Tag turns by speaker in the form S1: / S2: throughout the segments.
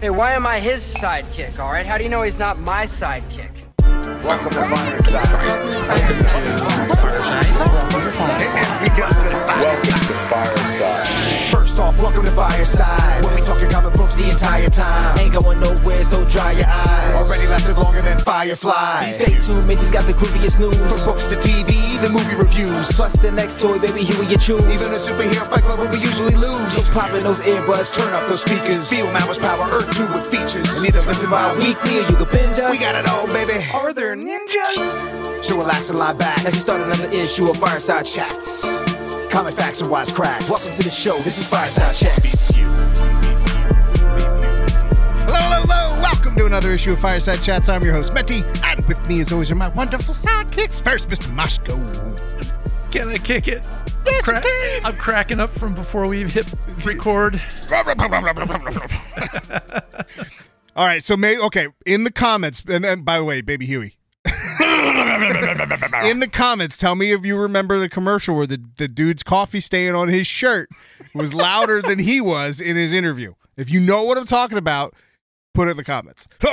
S1: Hey, why am I his sidekick, alright? How do you know he's not my sidekick?
S2: Welcome to Fireside. Welcome to Fireside.
S3: First off, welcome to Fireside. When we talking comic books the entire time. Ain't going nowhere, so dry your eyes. Already lasted longer than Firefly. Stay tuned, Mickey's got the grooviest news. From books to TV, the movie reviews. Plus the next toy, baby, here we you choose. Even a superhero fight club where we usually lose. So pop in those earbuds, turn up those speakers. Feel Mama's power, Earth 2 with features. And either listen by weekly or you can binge us. We got it all, baby. Are there ninjas? So relax and lie back as we start another issue of Fireside Chats. Comic facts and wise cracks. Welcome to the show. This is Fireside Chats.
S4: Hello, hello, hello. Welcome to another issue of Fireside Chats. I'm your host, Meti, and with me, as always, are my wonderful sidekicks. First, Mr. Mashko.
S5: Can I kick it?
S4: Yes,
S5: I'm. I'm cracking up from before we hit record.
S4: All right, so may okay in the comments, and then by the way, baby Huey. in the comments, tell me if you remember the commercial where the, the dude's coffee stain on his shirt was louder than he was in his interview. If you know what I'm talking about, put it in the comments.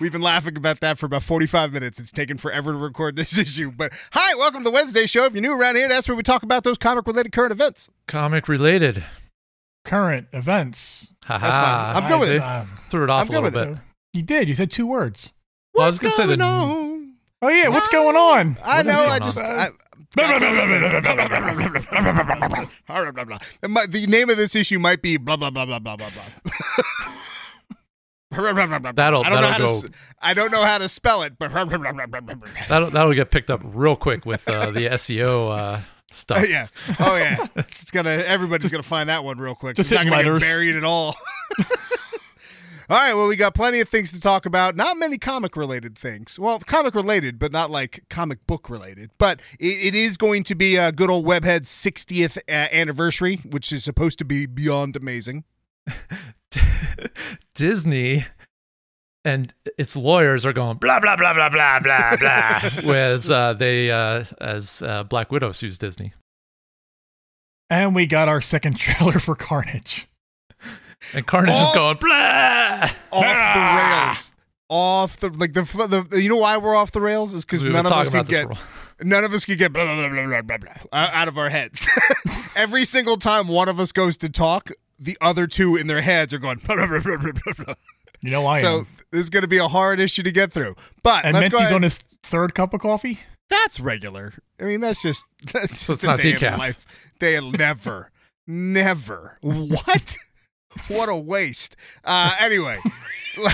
S4: We've been laughing about that for about 45 minutes. It's taken forever to record this issue. But hi, welcome to the Wednesday show. If you're new around here, that's where we talk about those comic related current events.
S5: Comic related.
S6: current events.
S5: Haha.
S4: That's fine. I'm good with it.
S5: Threw it off
S4: I'm
S5: a
S4: good
S5: little
S4: with
S5: bit.
S6: you did. You said two words.
S5: Well, I was gonna say the-
S4: on?
S6: Oh yeah, what's going on?
S4: I
S5: What is
S4: know.
S5: going
S4: I
S5: on?
S4: just. It might- the name of this issue might be blah blah blah blah blah blah blah.
S5: That'll-
S4: I don't know
S5: that'll go-
S4: to. s- I don't know how to spell it, but
S5: That'll that'll get picked up real quick with uh, the SEO uh, stuff.
S4: yeah. Oh yeah. It's gonna. Everybody's gonna find that one real quick.
S6: Just
S4: it's not
S6: hit
S4: gonna
S6: letters.
S4: get buried at all. All right, well, we got plenty of things to talk about. Not many comic related things. Well, comic related, but not like comic book related. But it, it is going to be a good old Webhead's 60th uh, anniversary, which is supposed to be beyond amazing.
S5: Disney and its lawyers are going blah blah blah blah blah blah blah, whereas uh, they uh, as uh, Black Widow sues Disney.
S6: And we got our second trailer for Carnage.
S5: And Carnage is going blah.
S4: Off
S5: Ah!
S4: the rails. Off the like the, the you know why we're off the rails is because
S5: We've
S4: none of us
S5: talking
S4: could get
S5: this for a
S4: none of us could get blah blah blah blah blah blah, blah uh, out of our heads. Every single time one of us goes to talk, the other two in their heads are going. Blah, blah, blah, blah, blah, blah, blah.
S6: You know I
S4: So
S6: am.
S4: this is going to be a hard issue to get through. But
S6: And
S4: let's
S6: Menti's
S4: ahead.
S6: on his third cup of coffee.
S4: That's regular. I mean, that's just that's
S5: So
S4: just
S5: it's
S4: a
S5: not
S4: day of
S5: decaf.
S4: life. They never, never. What? What a waste. Uh, anyway,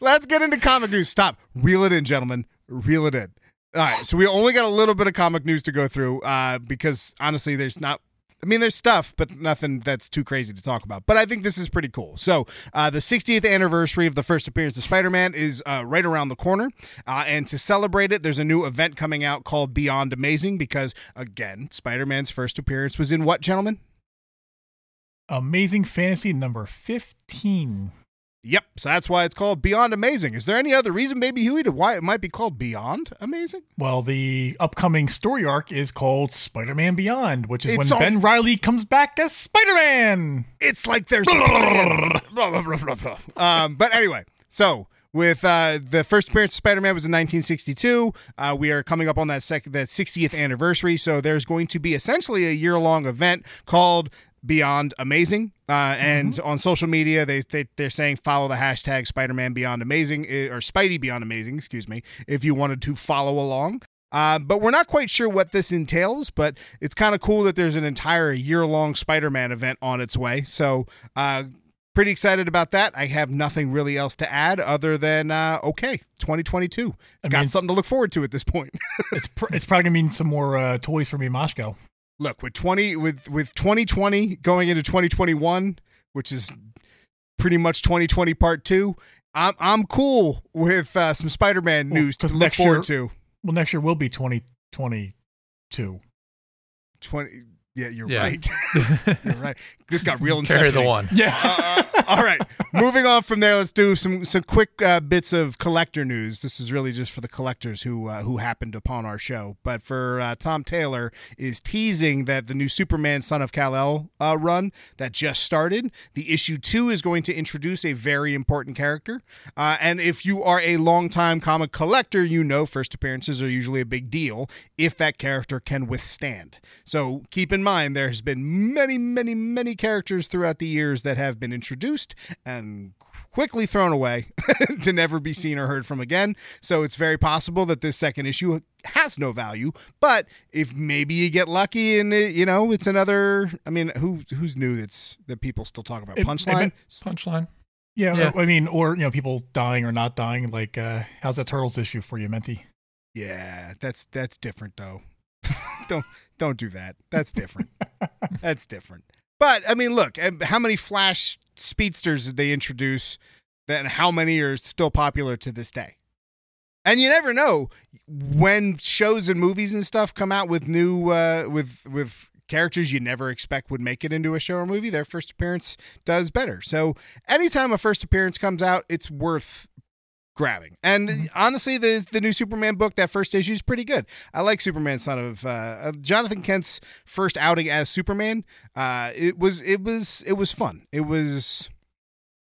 S4: let's get into comic news. Stop. Reel it in, gentlemen. Reel it in. All right. So we only got a little bit of comic news to go through uh, because honestly, there's not. I mean, there's stuff, but nothing that's too crazy to talk about. But I think this is pretty cool. So, uh, the 60th anniversary of the first appearance of Spider Man is uh, right around the corner. Uh, and to celebrate it, there's a new event coming out called Beyond Amazing because, again, Spider Man's first appearance was in what, gentlemen?
S6: Amazing Fantasy number 15.
S4: Yep. So that's why it's called Beyond Amazing. Is there any other reason, Baby Huey, to why it might be called Beyond Amazing?
S6: Well, the upcoming story arc is called Spider Man Beyond, which is
S4: It's
S6: when
S4: all-
S6: Ben Reilly comes back as Spider Man.
S4: It's like there's. um, but anyway, so with uh, the first appearance of Spider-Man was in 1962. Uh, we are coming up on that sec- that 60th anniversary, so there's going to be essentially a year-long event called Beyond Amazing. Uh, and on social media, they, they they're saying follow the hashtag Spider-Man Beyond Amazing eh, or Spidey Beyond Amazing, excuse me, if you wanted to follow along. Uh, but we're not quite sure what this entails, but it's kind of cool that there's an entire year long Spider Man event on its way. So, uh, pretty excited about that. I have nothing really else to add other than, uh, okay, 2022. It's
S6: I
S4: got
S6: mean-
S4: something to look forward to at this point.
S6: It's pr- it's probably gonna mean some more uh, toys for me, Moshko.
S4: Look, with 20, with, with 2020 going into 2021, which is pretty much 2020 part two, I'm, I'm cool with uh, some Spider Man
S6: Well,
S4: news to
S6: 'cause
S4: look
S6: next
S4: forward to.
S6: Well, next year will be 2022.
S4: 20, yeah, you're
S5: Yeah.
S4: right. you're right. This got real
S5: Carry the one.
S6: Yeah.
S4: Uh, All right, moving on from there, let's do some some quick uh, bits of collector news. This is really just for the collectors who uh, who happened upon our show. But for uh, Tom Taylor is teasing that the new Superman Son of Kal El uh, run that just started, the issue two is going to introduce a very important character. Uh, and if you are a longtime comic collector, you know first appearances are usually a big deal if that character can withstand. So keep in mind there has been many, many, many characters throughout the years that have been introduced and quickly thrown away to never be seen or heard from again. So it's very possible that this second issue has no value. But if maybe you get lucky and it, you know it's another, I mean, who who's new that's that people still talk about
S6: It-
S4: punchline?
S5: Punchline.
S6: Yeah,
S5: Yeah.
S6: I mean, or you know, people dying or not dying. Like, uh, how's that turtles issue for you, Menti?
S4: Yeah, that's that's different though. don't don't do that. That's different. that's different. But I mean, look, how many Flash speedsters did they introduce? Then how many are still popular to this day? And you never know when shows and movies and stuff come out with new uh, with with characters you never expect would make it into a show or movie. Their first appearance does better. So anytime a first appearance comes out, it's worth grabbing. And honestly, the the new Superman book, that first issue is pretty good. I like Superman, son of uh, uh, Jonathan Kent's first outing as Superman. Uh, it was it was it was fun. It was.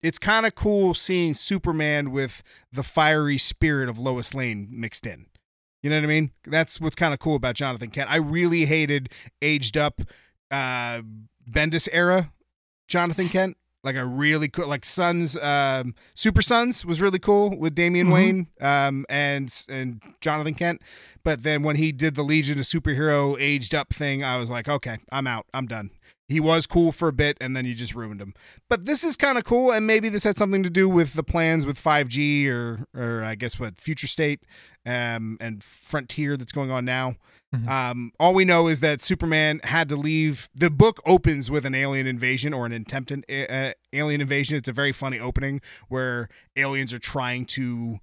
S4: It's kind of cool seeing Superman with the fiery spirit of Lois Lane mixed in. You know what I mean? That's what's kind of cool about Jonathan Kent. I really hated aged up uh Bendis era Jonathan Kent. Like a really cool like Sons um Super Sons was really cool with Damian
S6: Mhm.
S4: Wayne um and and Jonathan Kent. But then when he did the Legion of Superhero aged up thing, I was like, okay, I'm out. I'm done. He was cool for a bit and then you just ruined him. But this is kind of cool and maybe this had something to do with the plans with 5G or or I guess what Future State um and Frontier that's going on now.
S5: Mhm.
S4: Um, all we know is that Superman had to leave. The book opens with an alien invasion or an attempted uh, alien invasion. It's a very funny opening where aliens are trying to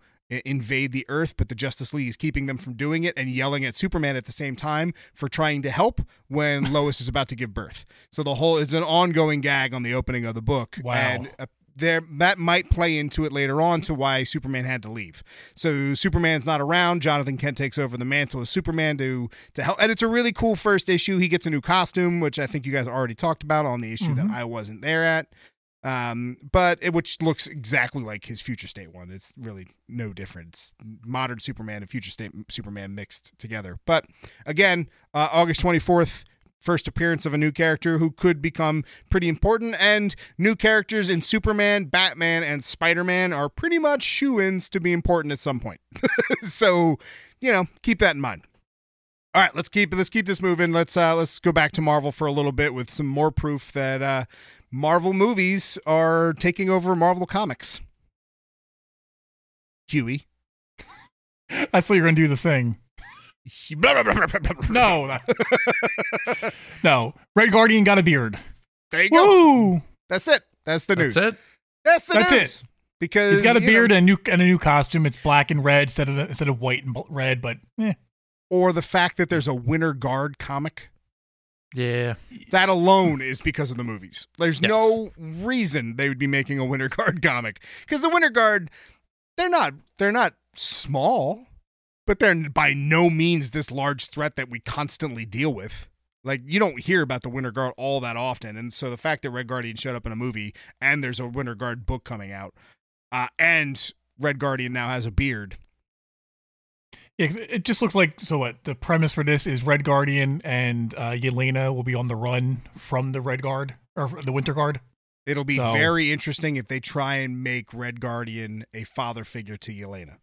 S4: invade the Earth, but the Justice League is keeping them from doing it and yelling at Superman at the same time for trying to help when Lois is about to give birth. So the whole is an ongoing gag on the opening of the book.
S6: Wow.
S4: And uh, there that might play into it later on to why Superman had to leave. So Superman's not around. Jonathan Kent takes over the mantle of Superman to to help, and it's a really cool first issue. He gets a new costume, which I think you guys already talked about on the issue that I wasn't there at. Um, but it, which looks exactly like his future state one. It's really no difference. Modern Superman and future state Superman mixed together. But again, uh, August twenty fourth, first appearance of a new character who could become pretty important. And new characters in Superman, Batman, and Spider Man are pretty much shoe ins to be important at some point. so, you know, keep that in mind. All right, let's keep let's keep this moving. Let's uh let's go back to Marvel for a little bit with some more proof that uh Marvel movies are taking over Marvel Comics. Huey.
S6: I thought you were gonna do the thing. No, not- no. Red Guardian got a beard.
S4: There you go. That's it. That's the news.
S5: That's it.
S4: That's the
S6: That's
S4: news.
S6: it.
S4: Because
S6: He's got a beard
S4: know,
S6: and a new and a new costume. It's black and red instead of the, instead of white and red. But eh.
S4: or the fact that there's a Winter Guard comic.
S5: Yeah.
S4: That alone is because of the movies. There's
S5: Yes.
S4: no reason they would be making a Winter Guard comic because the Winter Guard, they're not they're not small, but they're by no means this large threat that we constantly deal with. Like you don't hear about the Winter Guard all that often, and so the fact that Red Guardian showed up in a movie and there's a Winter Guard book coming out, uh, and Red Guardian now has a beard.
S6: Yeah, it just looks like so. What the premise for this is? Red Guardian and uh, Yelena will be on the run from the Red Guard or the Winter Guard.
S4: It'll be
S6: So-
S4: very interesting if they try and make Red Guardian a father figure to Yelena.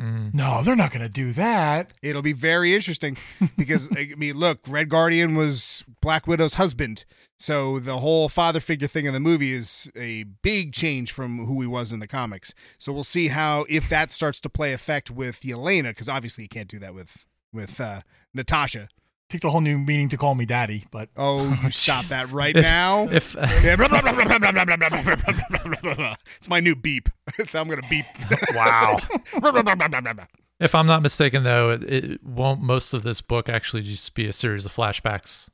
S5: Mm.
S6: No, they're not going to do that.
S4: It'll be very interesting because I mean, look, Red Guardian was Black Widow's husband, so the whole father figure thing in the movie is a big change from who he was in the comics. So we'll see how if that starts to play effect with Yelena, because obviously you can't do that with with uh, Natasha.
S6: Took a whole new meaning to call me daddy, but
S4: oh, you stop that right
S5: if,
S4: now!
S5: If
S4: uh, it's my new beep, so I'm gonna beep.
S5: wow. if I'm not mistaken, though, it, it won't most of this book actually just be a series of flashbacks,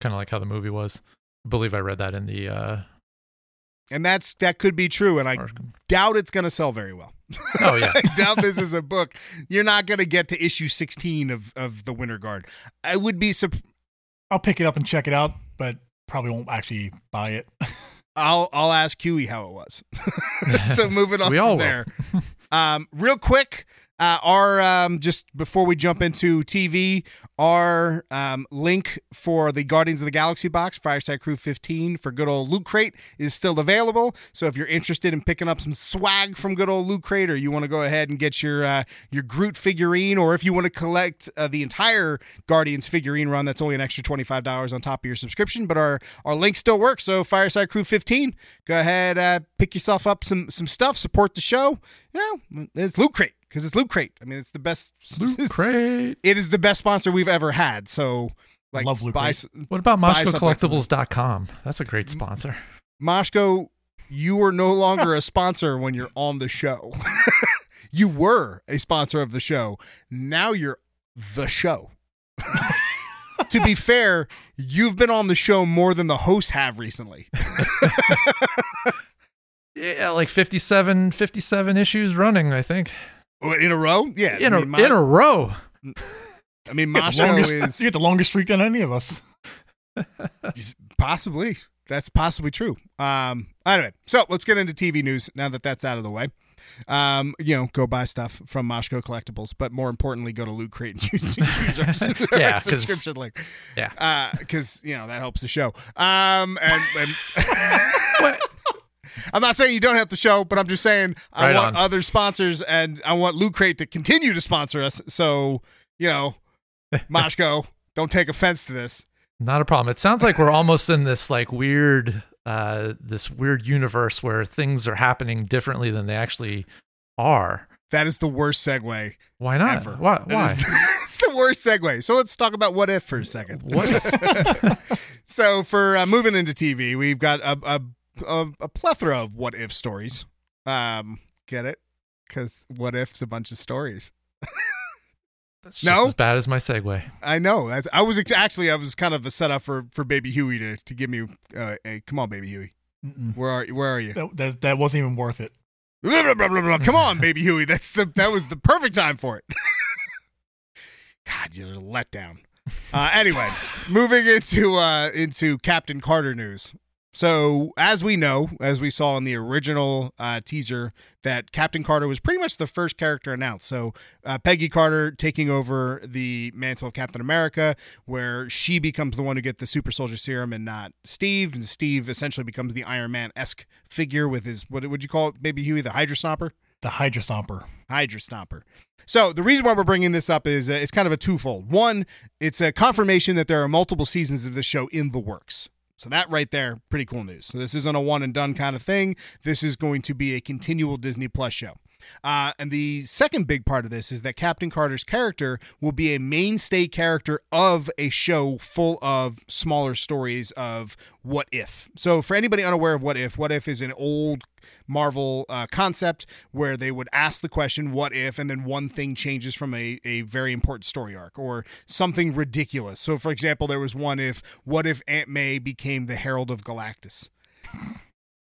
S5: kind of like how the movie was. I believe I read that in the uh,
S4: and that's that could be true, and I doubt it's going to sell very well.
S5: Oh yeah.
S4: I doubt this is a book. You're not going to get to issue 16 of of the Winter Guard. I would be sup-
S6: I'll pick it up and check it out, but probably won't actually buy it.
S4: I'll I'll ask Huey how it was. so moving on
S5: We
S4: from there. um, real quick, uh, our um, just before we jump into TV, our um, link for the Guardians of the Galaxy box, Fireside Crew 15 for good old Loot Crate is still available. So if you're interested in picking up some swag from good old Loot Crate, or you want to go ahead and get your uh, your Groot figurine, or if you want to collect uh, the entire Guardians figurine run, that's only an extra twenty five dollars on top of your subscription. But our our link still works. So Fireside Crew 15, go ahead, uh, pick yourself up some some stuff, support the show. Yeah, it's Loot Crate because it's Loot Crate. I mean, it's the best.
S5: Loot Crate.
S4: It is the best sponsor we've ever had. So, like,
S6: Love Loot
S4: buy
S6: Crate.
S5: What about
S4: from
S5: That's a great sponsor.
S4: Moshko, you are no longer a sponsor when you're on the show. you were a sponsor of the show. Now you're the show. to be fair, you've been on the show more than the hosts have recently.
S5: Yeah, like 57, 57 issues running, I think.
S4: In a row? Yeah.
S5: In
S4: I
S5: a
S4: mean, my-
S5: in a row.
S4: I mean,
S6: You get, the
S4: Moshko
S6: longest,
S4: is
S6: you get the longest streak than any of us.
S4: Possibly. That's possibly true. Um, anyway, so let's get into TV news now that that's out of the way. Um, you know, go buy stuff from Moshko Collectibles, but more importantly, go to Loot Crate and use, use our,
S5: Yeah,
S4: subscription link.
S5: Yeah.
S4: because you know that helps the show. Um, and, and
S5: What?
S4: I'm not saying you don't have the show, but I'm just saying I
S5: Right
S4: want
S5: on.
S4: other sponsors, and I want Loot Crate to continue to sponsor us. So you know, Moshko, don't take offense to this.
S5: Not a problem. It sounds like we're almost in this like weird uh this weird universe where things are happening differently than they actually are.
S4: That is the worst segue
S5: Why not?
S4: ever.
S5: Why? Why?
S4: is- it's the worst segue. So let's talk about what if for a second.
S5: What?
S4: so for uh, moving into TV, we've got a a, a a plethora of what if stories. Um, get it? Because what if's a bunch of stories.
S5: That's
S4: No?
S5: just as bad as my segue.
S4: I know. That's, I was ex- actually I was kind of a setup for for Baby Huey to to give me uh, a come on, Baby Huey.
S6: Mm-mm.
S4: Where are where are you?
S6: That, that, that wasn't even worth it.
S4: Blah, blah, blah, blah, blah. Come on, Baby Huey. That's the that was the perfect time for it. God, you're a letdown. Uh, anyway, moving into uh, into Captain Carter news. So, as we know, as we saw in the original uh, teaser, that Captain Carter was pretty much the first character announced. So, uh, Peggy Carter taking over the mantle of Captain America, where she becomes the one who gets the super soldier serum and not Steve. And Steve essentially becomes the Iron Man esque figure with his, what would you call it, Baby Huey, the Hydra Stomper?
S6: The Hydra Stomper.
S4: Hydra Stomper. So the reason why we're bringing this up is uh, it's kind of a twofold. One, it's a confirmation that there are multiple seasons of this show in the works. So that right there, pretty cool news. So this isn't a one and done kind of thing. This is going to be a continual Disney Plus show. Uh, and the second big part of this is that Captain Carter's character will be a mainstay character of a show full of smaller stories of what if. So, for anybody unaware of what if, what if is an old Marvel uh, concept where they would ask the question, what if, and then one thing changes from a, a very important story arc or something ridiculous. So, for example, there was one if, what if Aunt May became the Herald of Galactus?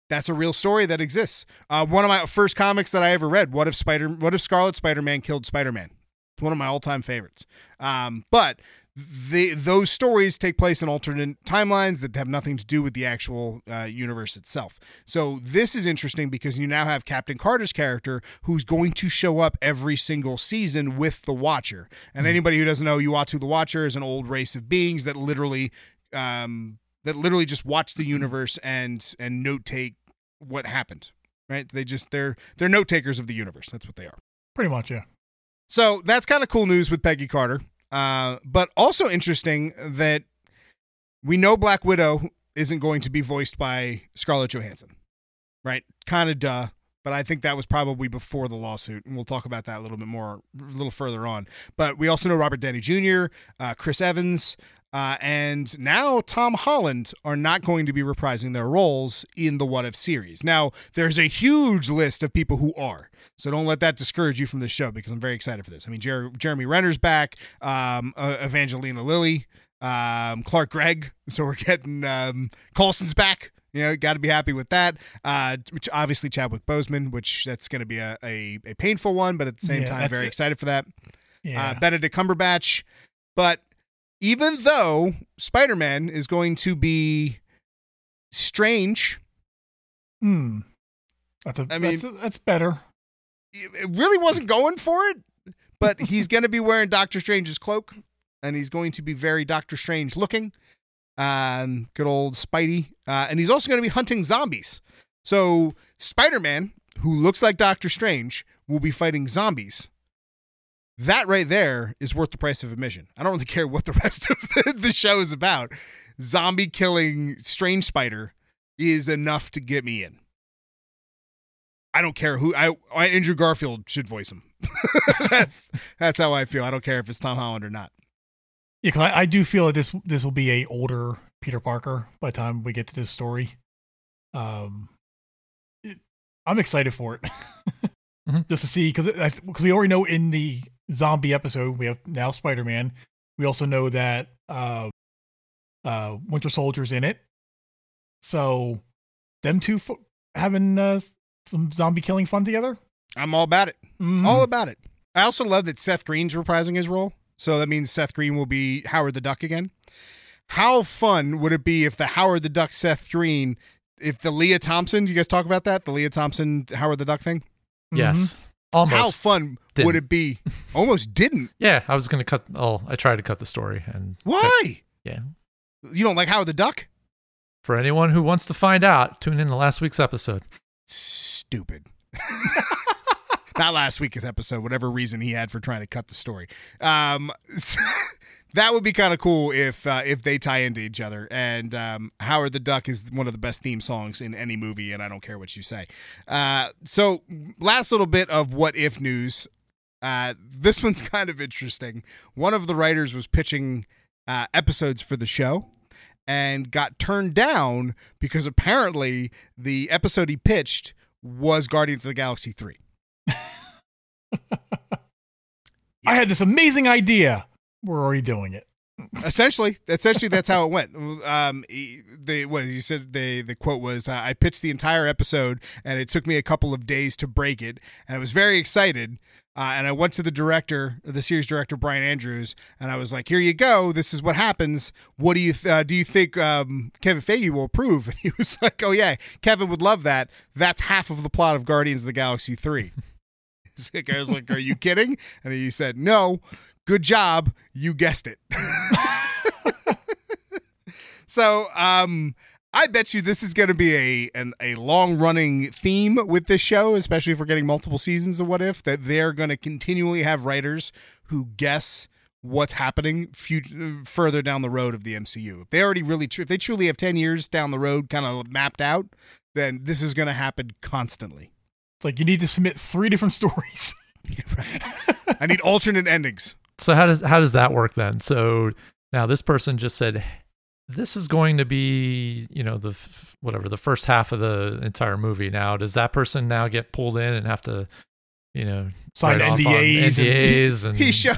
S4: That's a real story that exists. Uh, one of my first comics that I ever read. What if Spider? What if Scarlet Spider Man killed Spider Man? It's one of my all time favorites. Um, but the those stories take place in alternate timelines that have nothing to do with the actual uh, universe itself. So this is interesting because you now have Captain Carter's character who's going to show up every single season with the Watcher. And anybody who doesn't know, Uatu the Watcher is an old race of beings that literally um, that literally just watch the universe and and note take what happened. Right? They just they're they're note takers of the universe. That's what they are.
S6: Pretty much, yeah.
S4: So that's kind of cool news with Peggy Carter. Uh, but also interesting that we know Black Widow isn't going to be voiced by Scarlett Johansson, right? Kind of duh. But I think that was probably before the lawsuit, and we'll talk about that a little bit more, a little further on. But we also know Robert Downey Jr., uh, Chris Evans, uh, and now Tom Holland are not going to be reprising their roles in the What If series. Now, there's a huge list of people who are. So don't let that discourage you from this show because I'm very excited for this. I mean, Jer- Jeremy Renner's back, um, uh, Evangeline Lilly, um, Clark Gregg. So we're getting um, Coulson's back You know, got to be happy with that. Uh, which obviously Chadwick Boseman, which that's going to be a, a, a painful one, but at the same
S6: Yeah,
S4: time, very
S6: it.
S4: excited for that.
S6: Yeah.
S4: Uh, Benedict Cumberbatch, but even though Spider Man is going to be strange,
S6: Hmm. That's a,
S4: I mean-
S6: that's, that's better.
S4: it really wasn't going for it, but he's going to be wearing Doctor Strange's cloak, and he's going to be very Doctor Strange looking. Um, good old Spidey, uh, and he's also going to be hunting zombies. So Spider Man, who looks like Doctor Strange, will be fighting zombies. That right there is worth the price of admission. I don't really care what the rest of the, the show is about. Zombie killing Strange Spider is enough to get me in. I don't care who I, I Andrew Garfield should voice him. that's that's how I feel. I don't care if it's Tom Holland or not.
S6: Yeah, 'cause I, I do feel that this this will be a older Peter Parker by the time we get to this story. Um, it, I'm excited for it,
S5: Mhm.
S6: just to see because because we already know in the zombie episode we have now Spider Man. We also know that uh, uh, Winter Soldier's in it, so them two fo- having uh, some zombie killing fun together.
S4: I'm all about it.
S6: Mhm.
S4: All about it. I also love that Seth Green's reprising his role. So that means Seth Green will be Howard the Duck again. How fun would it be if the Howard the Duck Seth Green, if the Lea Thompson, do you guys talk about that? The Lea Thompson Howard the Duck thing?
S5: Yes.
S4: How
S5: Almost.
S4: How fun would
S5: didn't.
S4: it be? Almost didn't.
S5: yeah, I was going to cut. Oh, I tried to cut the story. and
S4: Why?
S5: Yeah.
S4: You don't like Howard the Duck?
S5: For anyone who wants to find out, tune in to last week's episode.
S4: stupid. Not last week's episode, whatever reason he had for trying to cut the story. Um, that would be kind of cool if uh, if they tie into each other. And um, Howard the Duck is one of the best theme songs in any movie, and I don't care what you say. Uh, so, last little bit of what if news. Uh, this one's kind of interesting. One of the writers was pitching uh, episodes for the show and got turned down because apparently the episode he pitched was Guardians of the Galaxy 3.
S6: I had this amazing idea. We're already doing it.
S4: Essentially, essentially that's how it went. Um, what you said the the quote was, uh, "I pitched the entire episode, and it took me a couple of days to break it, and I was very excited." Uh, and I went to the director, the series director Bryan Andrews, and I was like, "Here you go. This is what happens. What do you th- uh, do? You think um, Kevin Feige will approve?" And he was like, "Oh yeah, Kevin would love that. That's half of the plot of Guardians of the Galaxy 3. The guy was like, "Are you kidding?" And he said, "No. Good job. You guessed it." so, um, I bet you this is going to be a an, a long running theme with this show, especially if we're getting multiple seasons of What If. That they're going to continually have writers who guess what's happening fut- further down the road of the MCU. If they already really, tr- if they truly have ten years down the road, kind of mapped out, then this is going to happen constantly.
S6: It's like you need to submit three different stories.
S4: I need alternate endings.
S5: So how does how does that work then? So now this person just said this is going to be you know the f- whatever the first half of the entire movie. Now does that person now get pulled in and have to you know
S6: Sign
S5: on
S6: NDAs and-
S5: NDAs and,
S4: he show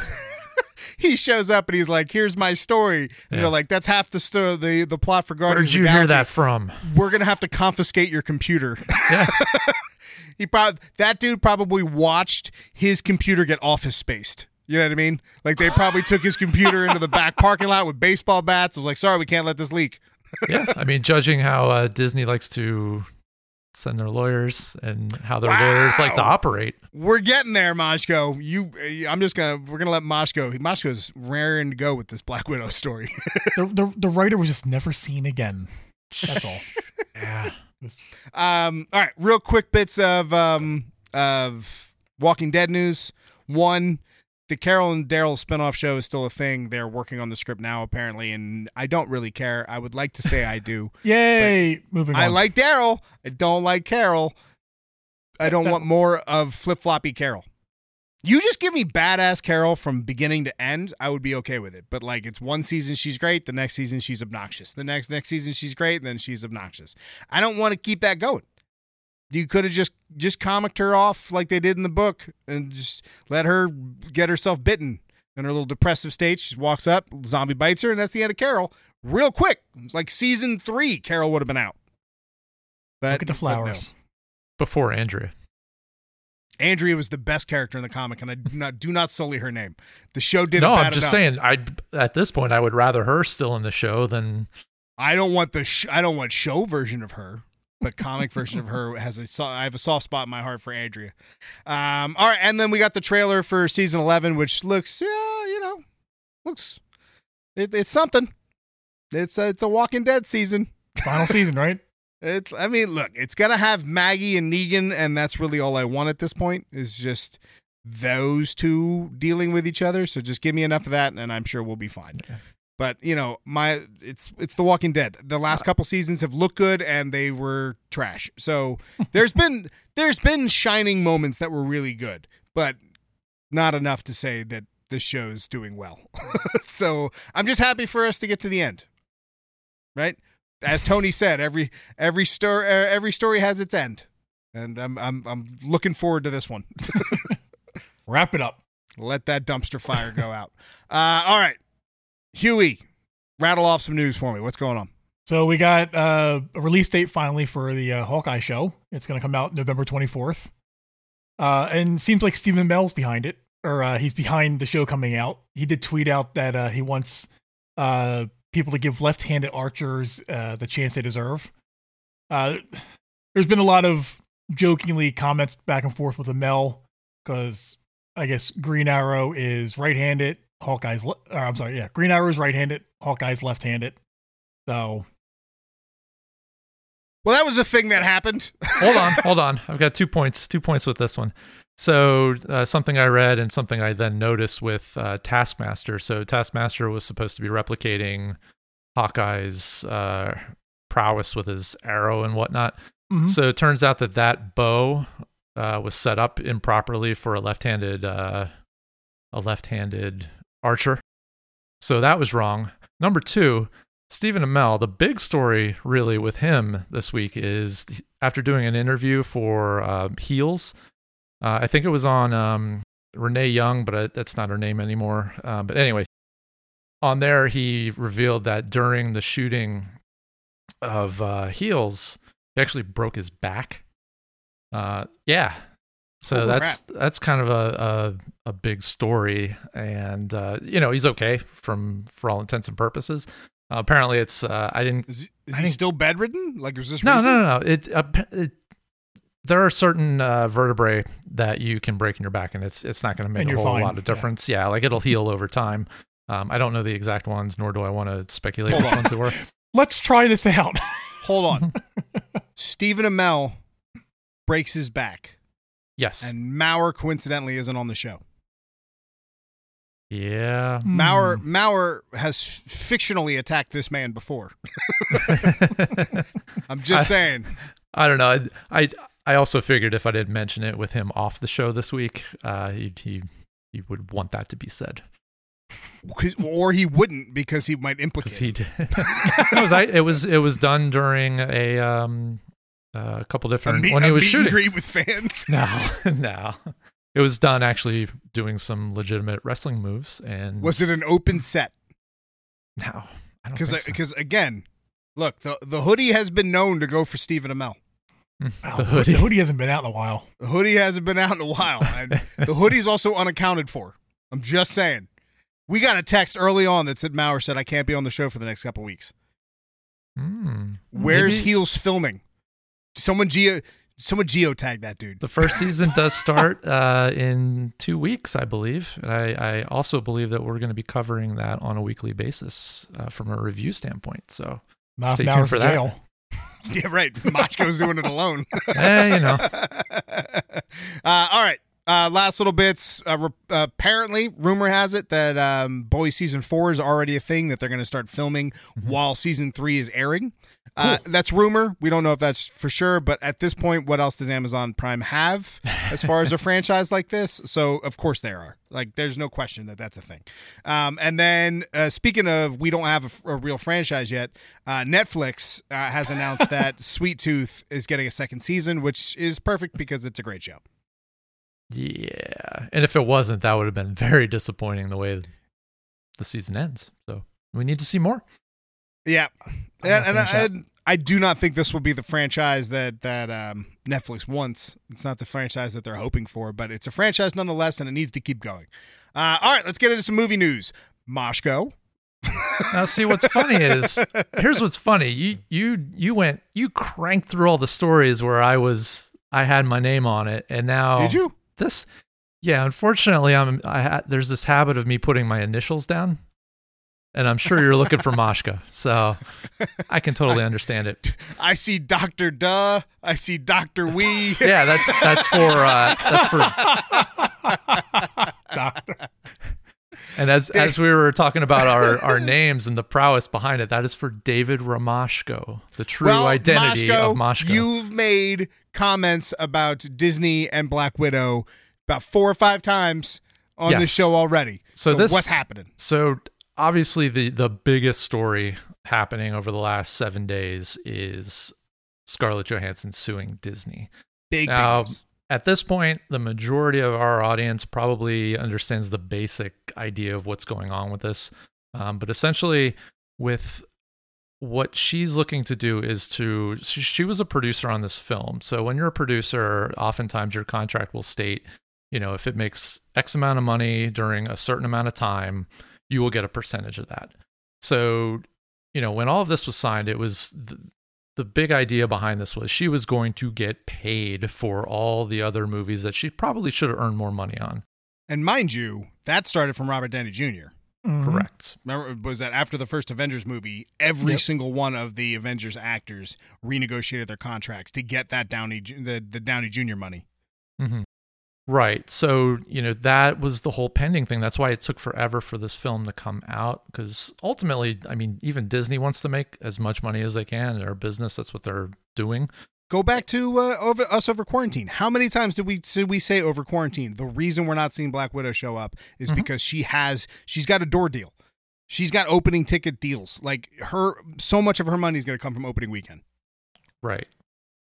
S4: he shows up and he's like, "Here's my story." And
S5: Yeah.
S4: they're like, "That's half the sto- the the plot for Guardians."
S5: where
S4: did
S5: you hear that from?
S4: We're gonna have to confiscate your computer."
S5: Yeah.
S4: he probably that dude probably watched his computer get office spaced. You know what I mean? Like they probably took his computer into the back parking lot with baseball bats. I was like, "Sorry, we can't let this leak."
S5: yeah, I mean, judging how uh, Disney likes to send their lawyers and how their lawyers like to operate.
S4: We're getting there, Moshko. You, I'm just gonna we're gonna let Moshko. Moshko's raring to go with this Black Widow story.
S6: the, the the writer was just never seen again. That's all.
S5: Yeah.
S4: Um, all right, real quick bits of um of Walking Dead news. One, the Carol and Daryl spinoff show is still a thing. They're working on the script now, apparently, and I don't really care. I would like to say I do.
S6: Yay! Moving on.
S4: I like Daryl. I don't like Carol. I don't want more of flip floppy Carol. You just give me badass Carol from beginning to end, I would be okay with it. But like, it's one season she's great, the next season she's obnoxious. The next next season she's great, and then she's obnoxious. I don't want to keep that going. You could have just just comicked her off like they did in the book, and just let her get herself bitten in her little depressive state. She walks up, zombie bites her, and that's the end of Carol. Real quick, It's like season three, Carol would have been out. But
S6: Look at the
S4: but no.
S6: flowers.
S5: Before Andrea.
S4: Andrea was the best character in the comic, and I do not do not sully her name. The show did
S5: no,
S4: bad
S5: I'm just
S4: enough.
S5: saying. I at this point, I would rather her still in the show than
S4: I don't want the sh- I don't want show version of her, but comic version of her has a so- I have a soft spot in my heart for Andrea. Um, all right, and then we got the trailer for season eleven, which looks yeah, you know, looks it, it's something. It's a, it's a Walking Dead season.
S6: Final season, right?
S4: It's I mean, look, it's gonna have Maggie and Negan, and that's really all I want at this point is just those two dealing with each other. So just give me enough of that, and I'm sure we'll be fine. But you know, my it's it's The Walking Dead. The last couple seasons have looked good, and they were trash. So there's been there's been shining moments that were really good, but not enough to say that this show's doing well. so I'm just happy for us to get to the end. Right? As Tony said, every every story every story has its end. And I'm I'm I'm looking forward to this one.
S6: Wrap it up.
S4: Let that dumpster fire go out. Uh, all right. Huey, rattle off some news for me. What's going on?
S6: So we got uh, a release date finally for the uh, Hawkeye show. It's going to come out November 24th. Uh, and seems like Stephen Amell's behind it, or uh, he's behind the show coming out. He did tweet out that uh, he wants uh, people to give left-handed archers uh, the chance they deserve. Uh, there's been a lot of jokingly comments back and forth with Amell because I guess Green Arrow is right-handed, Hawkeye's. Le- or, I'm sorry, yeah, Green Arrow is right-handed, Hawkeye's left-handed. So
S4: Well, that was the thing that happened.
S5: hold on, hold on. I've got two points. Two points with this one. So uh, something I read and something I then noticed with uh, Taskmaster. So Taskmaster was supposed to be replicating Hawkeye's uh, prowess with his arrow and whatnot.
S6: mhm.
S5: So it turns out that that bow uh, was set up improperly for a left-handed uh, a left-handed archer. So that was wrong. Number two, Stephen Amell. The big story really with him this week is after doing an interview for uh, Heels. Uh, I think it was on um, Renee Young, but uh, that's not her name anymore. Uh, but anyway, on there he revealed that during the shooting of uh, Heels, he actually broke his back. Uh, yeah. So
S4: Oh,
S5: that's that's kind of a a, a big story, and uh, you know he's okay from for all intents and purposes. Uh, apparently, it's uh, I didn't.
S4: Is, is
S5: I
S4: he still bedridden? Like, was this
S5: No,
S4: recent?
S5: no, no, no. It, uh, it there are certain uh, vertebrae that you can break in your back, and it's it's not going to make
S6: And
S5: a whole
S6: fine,
S5: lot of
S6: yeah.
S5: difference. Yeah. like it'll heal over time. Um, I don't know the exact ones, nor do I want to speculate
S4: Hold
S5: which
S4: on.
S5: ones it were.
S6: let's try this out.
S4: Hold on. Stephen Amell breaks his back,
S5: Yes.
S4: and Maurer coincidentally isn't on the show.
S5: yeah.
S4: Maurer
S6: Hmm.
S4: Maurer has fictionally attacked this man before. I'm just
S5: I-
S4: saying.
S5: I don't know. I, I I also figured if I didn't mention it with him off the show this week, uh, he he he would want that to be said.
S4: or he wouldn't because he might implicate.
S5: he did. it was I, it was it was done during a um uh, a couple
S4: a
S5: different
S4: meet,
S5: when
S4: a
S5: he was
S4: meet
S5: shooting.
S4: and greet with fans.
S5: No, no. It was done actually doing some legitimate wrestling moves, and
S4: Was it an open set?
S5: no? I don't
S4: Because
S5: so.
S4: because again, look the the hoodie has been known to go for Stephen Amell.
S6: Wow,
S5: the hoodie.
S6: The hoodie hasn't been out in a while.
S4: The hoodie hasn't been out in a while, and the hoodie's also unaccounted for. I'm just saying. We got a text early on that said Maurer said I can't be on the show for the next couple weeks.
S5: Hmm.
S4: Where's
S5: Maybe
S4: Heels filming? Someone geo someone geotag that dude.
S5: The first season does start uh, in two weeks, I believe. And I, I also believe that we're going to be covering that on a weekly basis uh, from a review standpoint. So,
S6: Not
S5: Stay tuned for that.
S6: jail.
S4: Yeah, right. Moshko's doing it alone.
S5: eh, you know,
S4: uh, all right. Uh, last little bits. Uh, re- uh, apparently, rumor has it that um, Boys season four is already a thing that they're going to start filming while season three is airing. Uh, that's rumor. We don't know if that's for sure, but at this point, what else does Amazon Prime have as far as a franchise like this? So, of course, there are. Like, there's no question that that's a thing. Um, and then, uh, speaking of, we don't have a real franchise yet. Uh, Netflix uh, has announced that Sweet Tooth is getting a second season, which is perfect because it's a great show.
S5: yeah. And if it wasn't, that would have been very disappointing the way the season ends. So, we need to see more.
S4: Yeah, and, and, and I do not think this will be the franchise that that um, Netflix wants. It's not the franchise that they're hoping for, but it's a franchise nonetheless, and it needs to keep going. Uh, all right, let's get into some movie news. Moshko.
S5: Now, see what's funny is here's what's funny. You you you went you cranked through all the stories where I was I had my name on it, and now
S4: Did you?
S5: this? Yeah, unfortunately, I'm I ha- there's this habit of me putting my initials down, and I'm sure you're looking for Moshka, so I can totally understand it.
S4: I see Doctor Duh. I see Doctor Wee.
S5: Yeah, that's that's for uh, that's for
S6: Doctor.
S5: And as as we were talking about our, our names and the prowess behind it, that is for David Ramashko, the true
S4: well,
S5: identity
S4: Moshko,
S5: of Moshko.
S4: You've made comments about Disney and Black Widow about four or five times on the show already.
S5: So
S4: So,
S5: this-
S4: what's happening?
S5: so obviously the the biggest story happening over the last seven days is Scarlett Johansson suing Disney.
S4: Big,
S5: Now,
S4: big
S5: at this point, the majority of our audience probably understands the basic idea of what's going on with this. Um, but essentially, with what she's looking to do is to she, she was a producer on this film. So when you're a producer, oftentimes your contract will state, you know, if it makes X amount of money during a certain amount of time, you will get a percentage of that. So, you know, when all of this was signed, it was the, the big idea behind this was she was going to get paid for all the other movies that she probably should have earned more money on.
S4: And mind you, that started from Robert Downey Jr.
S6: Mhm.
S5: Correct.
S4: Remember, was that after the first Avengers movie, every
S6: Yep.
S4: single one of the Avengers actors renegotiated their contracts to get that Downey the, the Downey Jr. money.
S5: hmm Right. So, you know, that was the whole pending thing. That's why it took forever for this film to come out. Because ultimately, I mean, even Disney wants to make as much money as they can. Their business, that's what they're doing.
S4: Go back to uh, over us over quarantine. How many times did we did we say over quarantine? The reason we're not seeing Black Widow show up is
S5: Mhm.
S4: because she has she's got a door deal. She's got opening ticket deals. Like her, so much of her money is going to come from opening weekend.
S5: Right.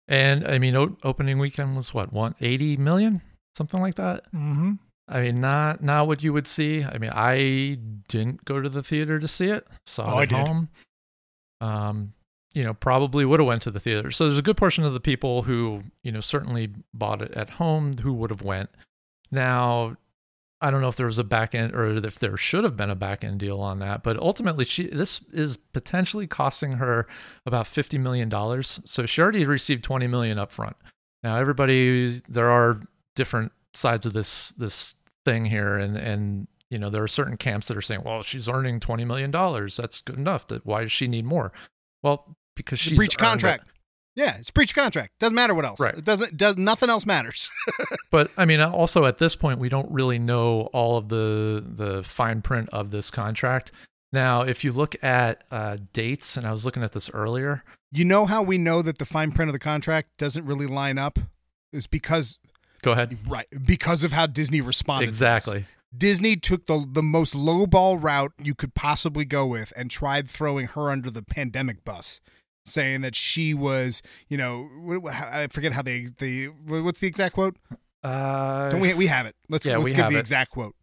S5: And I mean, o- opening weekend was what, one eighty million, something like that.
S6: Mhm.
S5: I mean, not not what you would see. I mean, I didn't go to the theater to see it. Saw
S6: Oh,
S5: it at home. Um, you know, probably would have went to the theater. So there's a good portion of the people who, you know, certainly bought it at home who would have went. Now, I don't know if there was a back end or if there should have been a back end deal on that, but ultimately she this is potentially costing her about 50 million dollars. So she already received 20 million up front. Now everybody there are different sides of this this thing here and and you know there are certain camps that are saying, "Well, she's earning 20 million dollars. That's good enough. That why does she need more?" Well, because she's
S4: breach contract. Yeah, it's breach contract. Doesn't matter what else.
S5: Right.
S4: It doesn't does nothing else matters.
S5: But I mean, also at this point, we don't really know all of the the fine print of this contract. Now, if you look at uh, dates, and I was looking at this earlier,
S4: you know how we know that the fine print of the contract doesn't really line up? Is because
S5: go ahead.
S4: right because of how Disney responded.
S5: Exactly.
S4: Disney took the the most lowball route you could possibly go with and tried throwing her under the pandemic bus, saying that she was, you know, I forget how they the what's the exact quote?
S5: Uh,
S4: Don't we we have it? Let's
S5: yeah,
S4: let's
S5: we
S4: give the
S5: it.
S4: exact quote.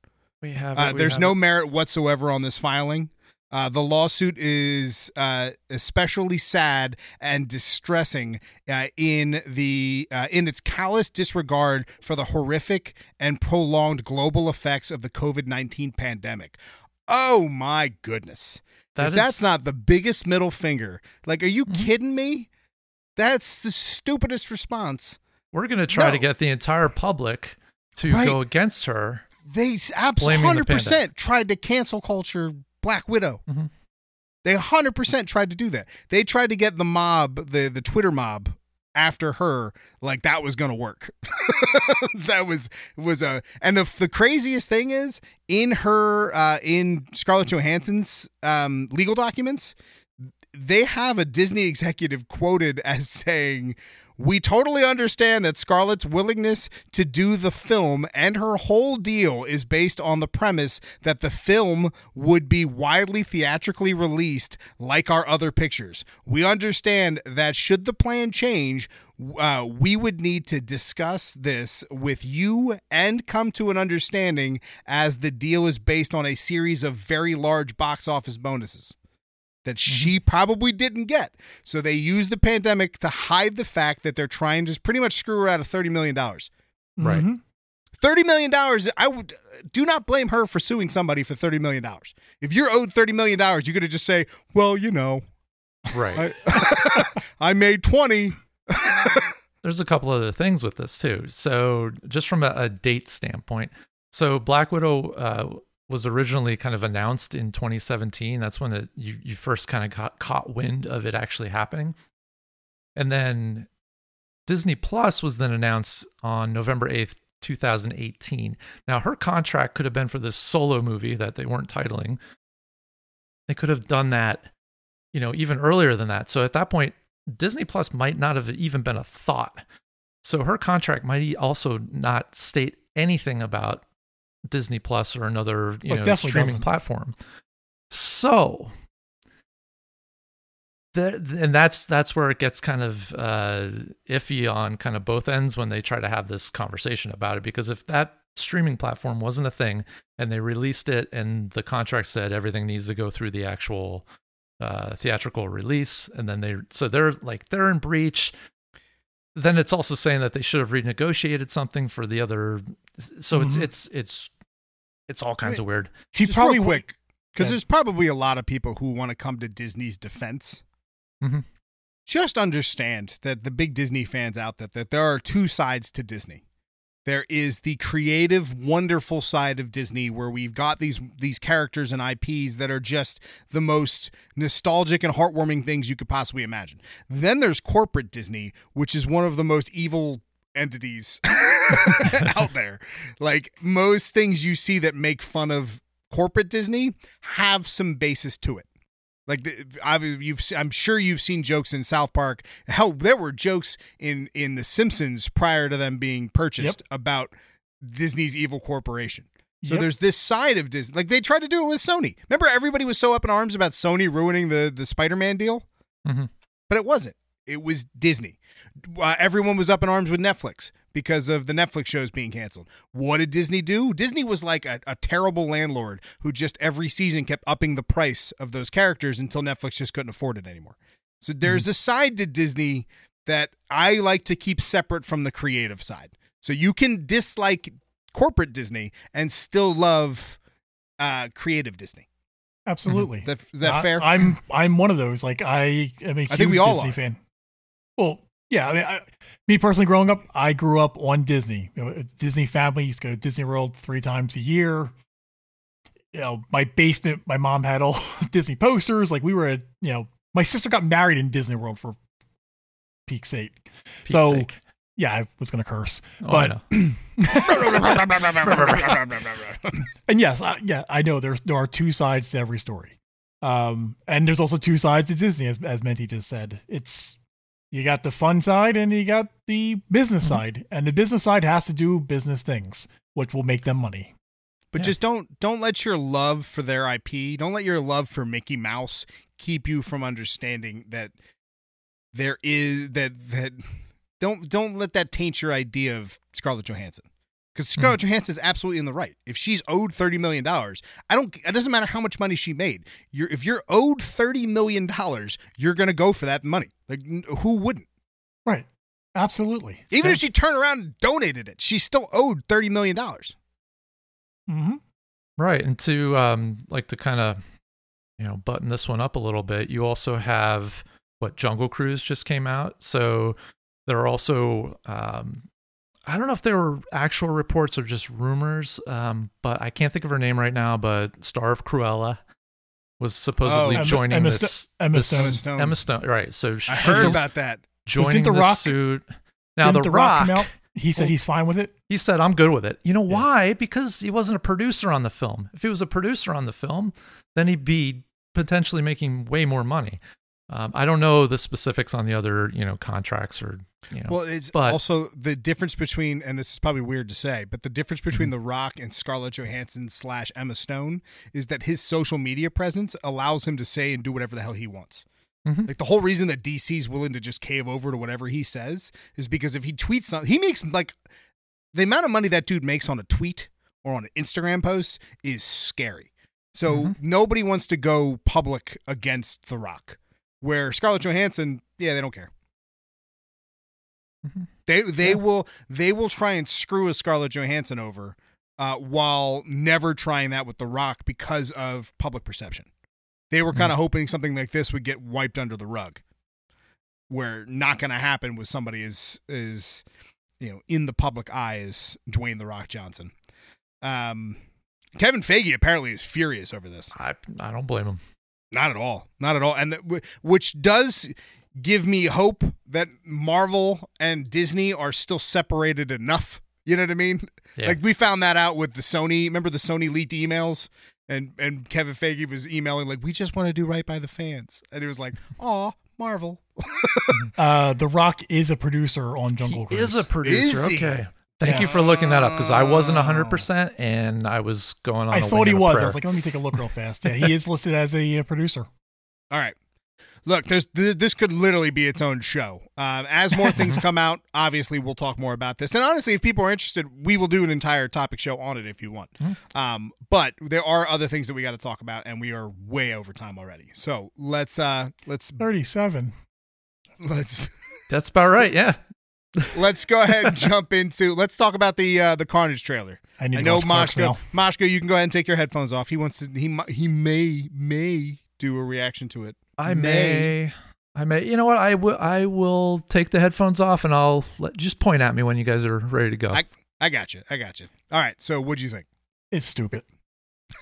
S5: we have.
S4: Uh,
S5: it, we
S4: there's
S5: have
S4: no
S5: it.
S4: merit whatsoever on this filing. Uh, the lawsuit is uh, especially sad and distressing uh, in the uh, in its callous disregard for the horrific and prolonged global effects of the COVID nineteen pandemic. Oh my goodness!
S5: That
S4: that's not the biggest middle finger. Like, are you
S5: Mhm.
S4: kidding me? That's the stupidest response.
S5: We're going to try to get the entire public to
S4: Right.
S5: go against her.
S4: They absolutely hundred percent tried to cancel culture Black Widow.
S5: Mhm.
S4: They hundred percent tried to do that. They tried to get the mob, the the Twitter mob, after her, like that was gonna work. that was was a and the the craziest thing is in her uh, in Scarlett Johansson's um, legal documents, they have a Disney executive quoted as saying, We totally understand that Scarlett's willingness to do the film and her whole deal is based on the premise that the film would be widely theatrically released like our other pictures. We understand that should the plan change, uh, we would need to discuss this with you and come to an understanding as the deal is based on a series of very large box office bonuses. That she probably didn't get. So they use the pandemic to hide the fact that they're trying to pretty much screw her out of $30 million.
S5: Right.
S6: Mhm.
S4: $30 million, I would do not blame her for suing somebody for $30 million. If you're owed $30 million, you're going to just say, well, you know,
S5: Right.
S4: I, I made 20.
S5: There's a couple other things with this too. So, just from a, a date standpoint, so Black Widow uh, was originally kind of announced in 2017. That's when it, you you first kind of got caught wind of it actually happening, and then Disney Plus was then announced on November 8th, 2018. Now, her contract could have been for this solo movie that they weren't titling. They could have done that, you know, even earlier than that. So at that point, Disney Plus might not have even been a thought. So her contract might also not state anything about Disney Plus or another, you
S6: Well,
S5: know, streaming
S6: doesn't.
S5: platform. So that and that's that's where it gets kind of uh, iffy on kind of both ends when they try to have this conversation about it because if that streaming platform wasn't a thing and they released it and the contract said everything needs to go through the actual uh, theatrical release and then they so they're like they're in breach then it's also saying that they should have renegotiated something for the other so it's
S6: Mhm.
S5: it's it's it's all kinds of weird
S6: She
S4: Just
S6: probably
S4: real quick, because
S6: Yeah.
S4: there's probably a lot of people who want to come to Disney's defense.
S5: Mhm.
S4: Just understand that the big Disney fans out there that there are two sides to Disney. There is the creative, wonderful side of Disney where we've got these these characters and IPs that are just the most nostalgic and heartwarming things you could possibly imagine. Then there's corporate Disney, which is one of the most evil entities out there. Like most things you see that make fun of corporate Disney have some basis to it. Like the, I've, you've, I'm sure you've seen jokes in South Park. Hell, there were jokes in in The Simpsons prior to them being purchased about Disney's evil corporation. So
S6: Yep.
S4: there's this side of Disney. Like they tried to do it with Sony. Remember, everybody was so up in arms about Sony ruining the the Spider-Man deal,
S5: Mhm.
S4: but it wasn't. It was Disney. Uh, everyone was up in arms with Netflix because of the Netflix shows being canceled. What did Disney do? Disney was like a, a terrible landlord who just every season kept upping the price of those characters until Netflix just couldn't afford it anymore. So there's a side to Disney that I like to keep separate from the creative side. So you can dislike corporate Disney and still love uh, creative Disney.
S6: Absolutely.
S4: Is that, is that
S6: I-
S4: fair?
S6: I'm I'm one of those. Like I am a
S4: I think we all
S6: Disney
S4: are.
S6: fan. Well, yeah. I mean, I, me personally, growing up, I grew up on Disney. You know, Disney family used to go to Disney World three times a year. You know, my basement, my mom had all Disney posters. Like we were, at, you know, my sister got married in Disney World for peak sake.
S5: Pete's
S6: so
S5: sake.
S6: yeah, I was gonna curse,
S5: Oh,
S6: but and yes, I, yeah, I know there's there are two sides to every story, um, and there's also two sides to Disney, as as Menti just said. It's you got the fun side and you got the business mm-hmm. side, and the business side has to do business things, which will make them money.
S4: But
S5: Yeah.
S4: just don't don't let your love for their IP, don't let your love for Mickey Mouse keep you from understanding that there is that that don't don't let that taint your idea of Scarlett Johansson. Because Scarlett Johansson is absolutely in the right. If she's owed thirty million dollars, I don't. It doesn't matter how much money she made. You're if you're owed thirty million dollars, you're gonna go for that money. Like who wouldn't?
S6: Right? Absolutely.
S4: Even if she turned around and donated it, she's still owed thirty million dollars.
S6: hmm
S5: Right. And to um like to kind of you know button this one up a little bit, you also have what Jungle Cruise just came out. So there are also um I don't know if there were actual reports or just rumors, um, but I can't think of her name right now, but star of Cruella was supposedly
S4: Oh.
S6: Emma-
S5: joining
S6: Emma
S5: this,
S6: Sto- Emma
S5: this-
S6: Stone.
S4: Emma Stone.
S5: Emma Stone. Right. So she-
S4: I heard
S5: she's
S4: about that.
S5: joining
S6: The
S5: the
S6: Rock-
S5: suit. Now the,
S6: the Rock
S5: Rock,
S6: come out? He said
S5: Well-
S6: he's fine with it.
S5: he said, I'm good with it. You know
S6: Yeah.
S5: why? Because he wasn't a producer on the film. If he was a producer on the film, then he'd be potentially making way more money. Um, I don't know the specifics on the other, you know, contracts or, you know.
S4: Well, it's
S5: but-
S4: also the difference between, and this is probably weird to say, but the difference between
S5: Mm-hmm.
S4: The Rock and Scarlett Johansson slash Emma Stone is that his social media presence allows him to say and do whatever the hell he wants.
S5: Mhm.
S4: Like the whole reason that DC's willing to just cave over to whatever he says is because if he tweets something, he makes like the amount of money that dude makes on a tweet or on an Instagram post is scary. So
S5: Mm-hmm.
S4: nobody wants to go public against The Rock. Where Scarlett Johansson, yeah, they don't care.
S5: Mhm.
S4: They they will they will try and screw a Scarlett Johansson over, uh, while never trying that with The Rock because of public perception. They were kind of hoping something like this would get wiped under the rug, where not going to happen with somebody is is you know in the public eye as Dwayne The Rock Johnson. Um, Kevin Feige apparently is furious over this.
S5: I I don't blame him.
S4: Not at all. Not at all. And th- which does give me hope that Marvel and Disney are still separated enough. You know what I mean?
S5: Yeah.
S4: Like we found that out with the Sony. Remember the Sony leaked emails, and and Kevin Feige was emailing like, "We just want to do right by the fans," and it was like, "Aw, Marvel."
S6: Uh, The Rock is a producer on Jungle
S5: He
S6: Cruise.
S5: is a producer.
S4: Is he?
S5: Okay. Thank
S6: Yeah.
S5: you for looking that up because I wasn't 100% and I was going on
S6: I
S5: a
S6: thought
S5: wing
S6: he was. I was like, let me take a look real fast. Yeah, he is listed as a uh, producer.
S4: All right. Look, there's th- this could literally be its own show. Um, as more things come out, obviously we'll talk more about this. And honestly, if people are interested, we will do an entire topic show on it if you want. Um, but there are other things that we got to talk about, and we are way over time already. So let's uh, let's
S6: 37.
S4: let's
S5: That's about right. Yeah.
S4: Let's go ahead and jump into. Let's talk about the uh, the Carnage trailer.
S6: I need
S4: I know
S6: watch Clerks
S4: Moshko.
S6: now.
S4: Moshko, you can go ahead and take your headphones off. He wants to. He he may may do a reaction to it.
S5: I may. I may. You know what? I will. I will take the headphones off and I'll let, just point at me when you guys are ready to go.
S4: I I got you. I got you. All right. So what do you think?
S6: It's stupid.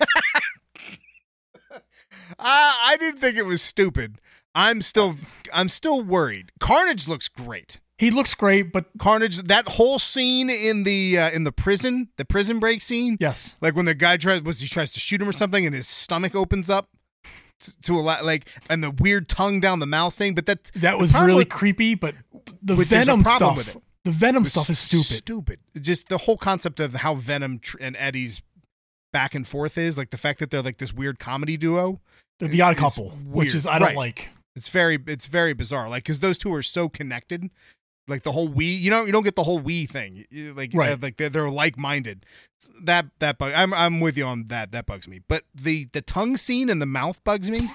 S4: I I didn't think it was stupid. I'm still I'm still worried. Carnage looks great.
S6: He looks great, but
S4: Carnage that whole scene in the uh, in the prison, the prison break scene,
S6: yes,
S4: like when the guy tries was he tries to shoot him or something and his stomach opens up to, to a lot like and the weird tongue down the mouth thing, but that
S6: that was really
S4: with-
S6: creepy. But the
S4: a
S6: Venom stuff,
S4: with it.
S6: the Venom stuff is stupid.
S4: Stupid. Just the whole concept of how Venom tr- and Eddie's back and forth is like the fact that they're like this weird comedy duo.
S6: They're the odd couple, which is I don't
S4: Right.
S6: like.
S4: It's very it's very bizarre. Like because those two are so connected. Like the whole we, you know, you don't get the whole we thing. You- Like
S6: Right.
S4: uh, like they're, they're like minded. That that bug. I'm I'm with you on that. That bugs me. But the the tongue scene and the mouth bugs me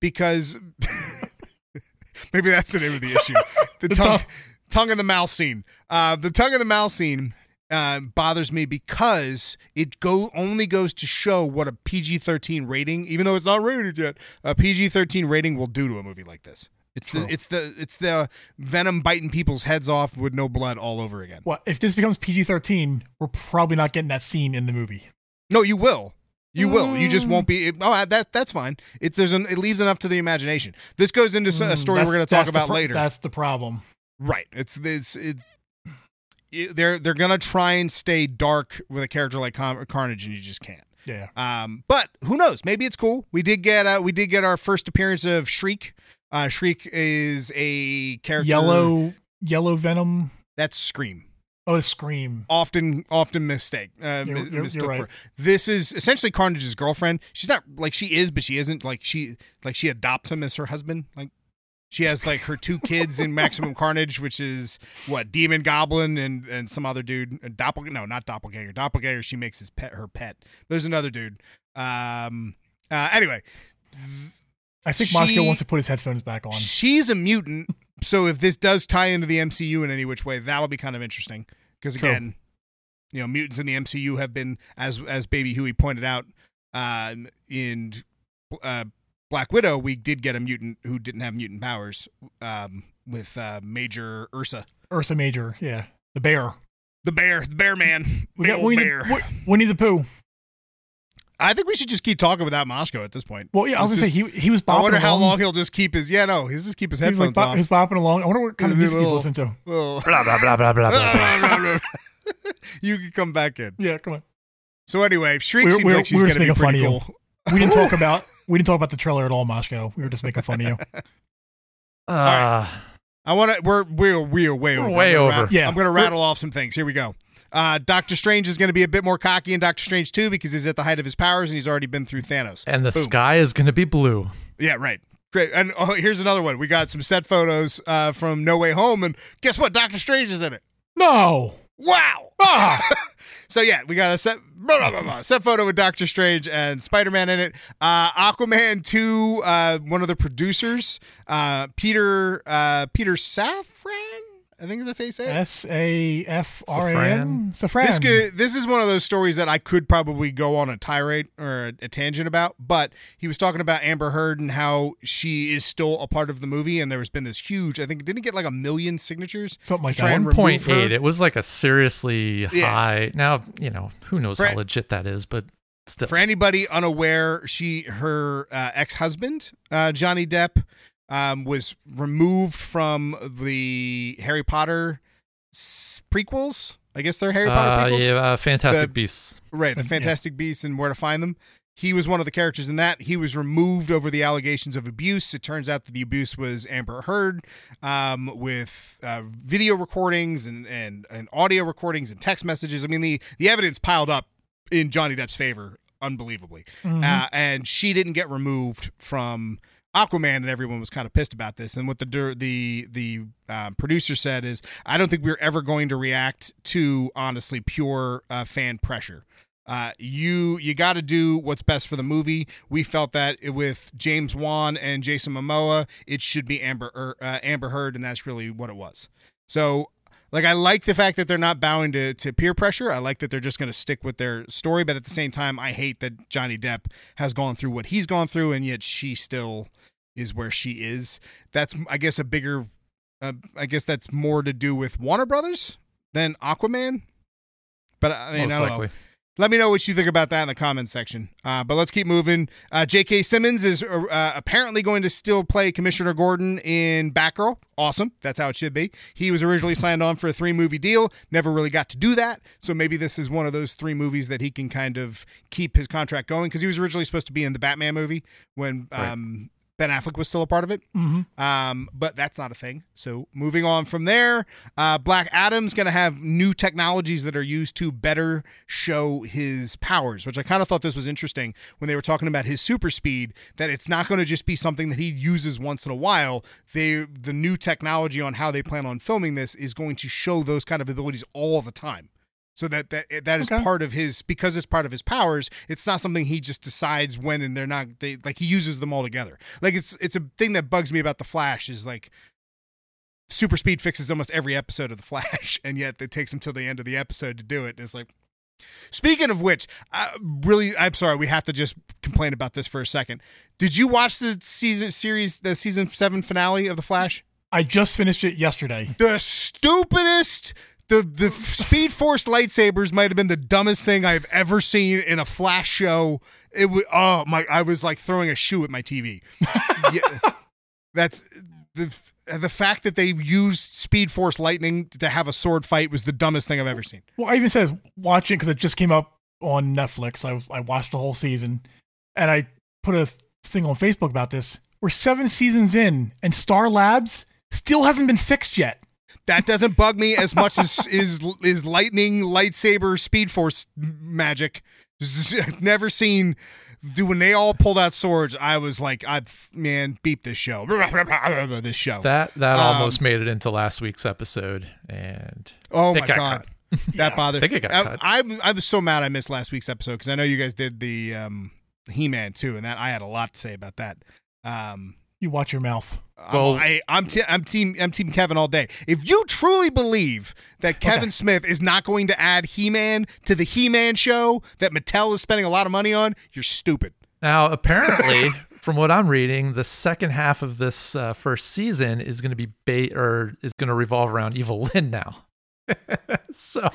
S4: because maybe that's the name of the issue. The,
S6: The
S4: tongue
S6: tongue.
S4: tongue and the mouth scene. Uh, the tongue and the mouth scene uh, bothers me because it go only goes to show what a PG-13 rating, even though it's not rated yet, a PG-13 rating will do to a movie like this. It's the it's the it's the venom biting people's heads off with no blood all over again.
S6: Well, if this becomes PG thirteen, we're probably not getting that scene in the movie.
S4: No, you will. You will. You just
S6: Mm.
S4: won't be. Oh, that that's fine. It's there's an it leaves enough to the imagination. This goes into s- a
S6: Mm,
S4: story we're going to talk about
S6: pro-
S4: later.
S6: That's the problem.
S4: Right. It's it's it, it- they're they're gonna try and stay dark with a character like Car- Carnage, and you just can't.
S6: Yeah.
S4: Um, but who knows? Maybe it's cool. We did get uh, we did get our first appearance of Shriek. Uh, Shriek is a character
S6: Yellow, yellow Venom.
S4: That's Scream.
S6: Oh, Scream.
S4: Often, often mistake. Uh,
S6: You're- you're-
S4: mistook
S6: you're right.
S4: for. This is essentially Carnage's girlfriend. She's not like she is, but she isn't. Like she like she adopts him as her husband. Like she has like her two kids in Maximum Carnage, which is what Demogoblin and and some other dude. Uh, Doppelganger? No, not Doppelganger. Doppelganger. She makes his pet her pet. There's another dude. Um. Uh. Anyway,
S6: I think
S4: She-
S6: Moshko wants to put his headphones back on.
S4: she's a mutant. So if this does tie into the MCU in any which way, that'll be kind of interesting. Because again, you know, mutants in the MCU have been, as as Baby Huey pointed out, um, in uh, Black Widow, we did get a mutant who didn't have mutant powers, um, with uh, Major Ursa,
S6: Ursa Major. Yeah. The bear.
S4: the bear, the bear man,
S6: We got Winnie
S4: bear.
S6: the, Wi- Winnie the Pooh.
S4: I think we should just keep talking without Moshko at this point.
S6: Well, yeah, I was
S4: Let's
S6: gonna say
S4: just-
S6: he he was bopping
S4: I wonder how
S6: along.
S4: long he'll just keep his. Yeah, no, he'll just keep his
S6: he was like
S4: headphones
S6: bop,
S4: off.
S6: he was bopping along. I wonder what kind of
S4: He's a
S6: music he's listening to.
S5: Blah blah blah blah blah blah. blah.
S4: you can come back in.
S6: Yeah, come on.
S4: So anyway, Shriek
S6: We were-
S4: seems
S6: we were-
S4: like she's
S6: we were
S4: going to be
S6: just making
S4: pretty
S6: fun of
S4: cool.
S6: We didn't talk about we didn't talk about the trailer at all, Moshko. We were just making fun of you.
S5: Uh,
S4: I want to. We're we're we're way
S5: We're
S4: over.
S5: way
S4: I'm
S5: over.
S4: rat-
S6: Yeah.
S4: I'm going to rattle off some things. Here we go. Uh, Doctor Strange is going to be a bit more cocky in Doctor Strange 2 because he's at the height of his powers and he's already been through Thanos.
S5: and the
S4: Boom.
S5: sky is going to be blue.
S4: Yeah, right. Great. And oh, here's another one. We got some set photos uh, from No Way Home, and guess what? Doctor Strange is in it.
S6: No.
S4: Wow.
S6: Ah,
S4: So yeah, we got a set blah, blah, blah, blah, set photo with Doctor Strange and Spider Man in it. Uh, Aquaman two, uh, one of the producers, uh, Peter uh, Peter Safran. I think that's how you say it.
S6: S A F R A N. Safran.
S4: This could, this is one of those stories that I could probably go on a tirade or a, a tangent about, but he was talking about Amber Heard and how she is still a part of the movie, and there's been this huge. I think didn't it get like a million signatures,
S6: Something like
S4: to
S6: that.
S4: and
S5: One point
S4: remove her?
S5: eight. It was like a seriously
S4: Yeah.
S5: high. Now you know who knows
S4: Brett-
S5: how legit that is, but still.
S4: For anybody unaware, she her uh, ex husband uh, Johnny Depp um, was removed from the Harry Potter s- prequels. I guess they're Harry Potter
S5: Uh,
S4: prequels.
S5: yeah, uh, Fantastic
S4: The-
S5: Beasts.
S4: Right, the
S6: Yeah.
S4: Fantastic Beasts and Where to Find Them. He was one of the characters in that. He was removed over the allegations of abuse. It turns out that the abuse was Amber Heard, um, with uh, video recordings and, and and audio recordings and text messages. I mean, the the evidence piled up in Johnny Depp's favor, unbelievably.
S6: Mhm.
S4: Uh, and she didn't get removed from Aquaman, and everyone was kind of pissed about this. And what the the the uh, producer said is, I don't think we're ever going to react to honestly pure uh, fan pressure. Uh, you you got to do what's best for the movie. We felt that with James Wan and Jason Momoa, it should be Amber er, uh, Amber Heard, and that's really what it was. So like I like the fact that they're not bowing to, to peer pressure. I like that they're just going to stick with their story, but at the same time, I hate that Johnny Depp has gone through what he's gone through, and yet she still is where she is. That's I guess a bigger, uh, I guess that's more to do with Warner Brothers than Aquaman. But I mean,
S5: most
S4: I don't
S5: likely.
S4: know. Let me know what you think about that in the comments section. Uh, but let's keep moving. Uh, J.K. Simmons is uh, apparently going to still play Commissioner Gordon in Batgirl. Awesome. That's how it should be. He was originally signed on for a three movie deal, never really got to do that. So maybe this is one of those three movies that he can kind of keep his contract going because he was originally supposed to be in the Batman movie when um, Ben Affleck was still a part of it.
S6: Mhm.
S4: Um, but that's not a thing. So moving on from there, uh, Black Adam's going to have new technologies that are used to better show his powers, which I kind of thought this was interesting when they were talking about his super speed. That it's not going to just be something that he uses once in a while. They the new technology on how they plan on filming this is going to show those kind of abilities all the time. So that that that is
S6: Okay.
S4: part of his because it's part of his powers. It's not something he just decides when and they're not they like he uses them all together. Like it's it's a thing that bugs me about the Flash is like super speed fixes almost every episode of the Flash, and yet it takes him till the end of the episode to do it. And it's like. Speaking of which, uh, really, I'm sorry, we have to just complain about this for a second. Did you watch the season series, the season seven finale of the Flash?
S6: I just finished it yesterday.
S4: the stupidest the the speed force lightsabers might have been the dumbest thing I've ever seen in a flash show. It was oh my I was like throwing a shoe at my TV. yeah, that's the the fact that they used speed force lightning to have a sword fight was the dumbest thing I've ever seen.
S6: Well, I even said watch it because it just came up on Netflix. I I watched the whole season, and I put a thing on Facebook about this. We're seven seasons in, and Star Labs still hasn't been fixed yet.
S4: That doesn't bug me as much as is is lightning lightsaber speed force magic. I've never seen. Dude, when they all pulled out swords, I was like, "I man, beep this show, this show."
S5: That that
S4: Um,
S5: almost made it into last week's episode, and
S4: oh my god,
S5: cut.
S4: that bothered.
S5: I think it got
S4: I,
S5: cut.
S4: I, I was so mad I missed last week's episode because I know you guys did the um, He-Man too, and that I had a lot to say about that. Um,
S6: You watch your mouth.
S5: Well-
S4: I'm, I, I'm, t- I'm team I'm team Kevin all day. If you truly believe that Kevin
S6: Okay.
S4: Smith is not going to add He-Man to the He-Man show that Mattel is spending a lot of money on, you're stupid.
S5: Now, apparently, from what I'm reading, the second half of this uh, first season is going to be ba- or is going to revolve around Evil Lynn now. so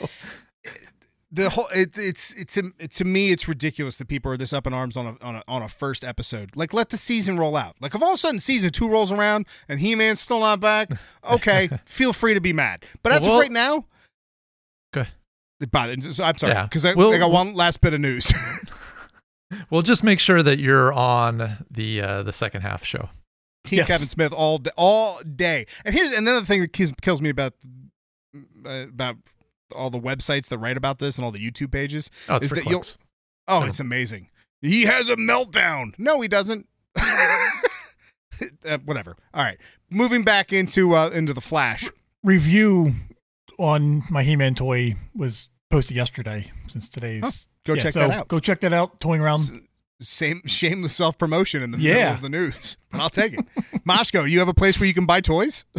S4: The whole it, it's it's it, to me it's ridiculous that people are this up in arms on a, on a on a first episode. Like let the season roll out. Like if all of a sudden season two rolls around and He-Man's still not back, okay, feel free to be mad. But as
S5: Well,
S4: of right now,
S5: Good.
S4: it bothers- I'm sorry
S5: Yeah.
S4: because I,
S5: We'll-
S4: I got one last bit of news.
S5: we'll just make sure that you're on the uh, the second half show.
S4: Team
S6: Yes.
S4: Kevin Smith all day, all day. And here's another thing that kills, kills me about uh, about all the websites that write about this and all the YouTube pages.
S5: Oh, it's
S4: Is
S5: for
S4: that you'll-
S5: clicks.
S4: Oh,
S5: No.
S4: it's amazing. He has a meltdown. No, he doesn't. uh, whatever. All right, moving back into uh, into the Flash.
S6: Review on my He-Man toy was posted yesterday. Since today's
S4: Oh, go
S6: Yeah,
S4: check
S6: so
S4: that out.
S6: Go check that out. Toying around.
S4: S- Same shameless self promotion in the
S6: Yeah.
S4: middle of the news, but I'll take it. Moshko, you have a place where you can buy toys?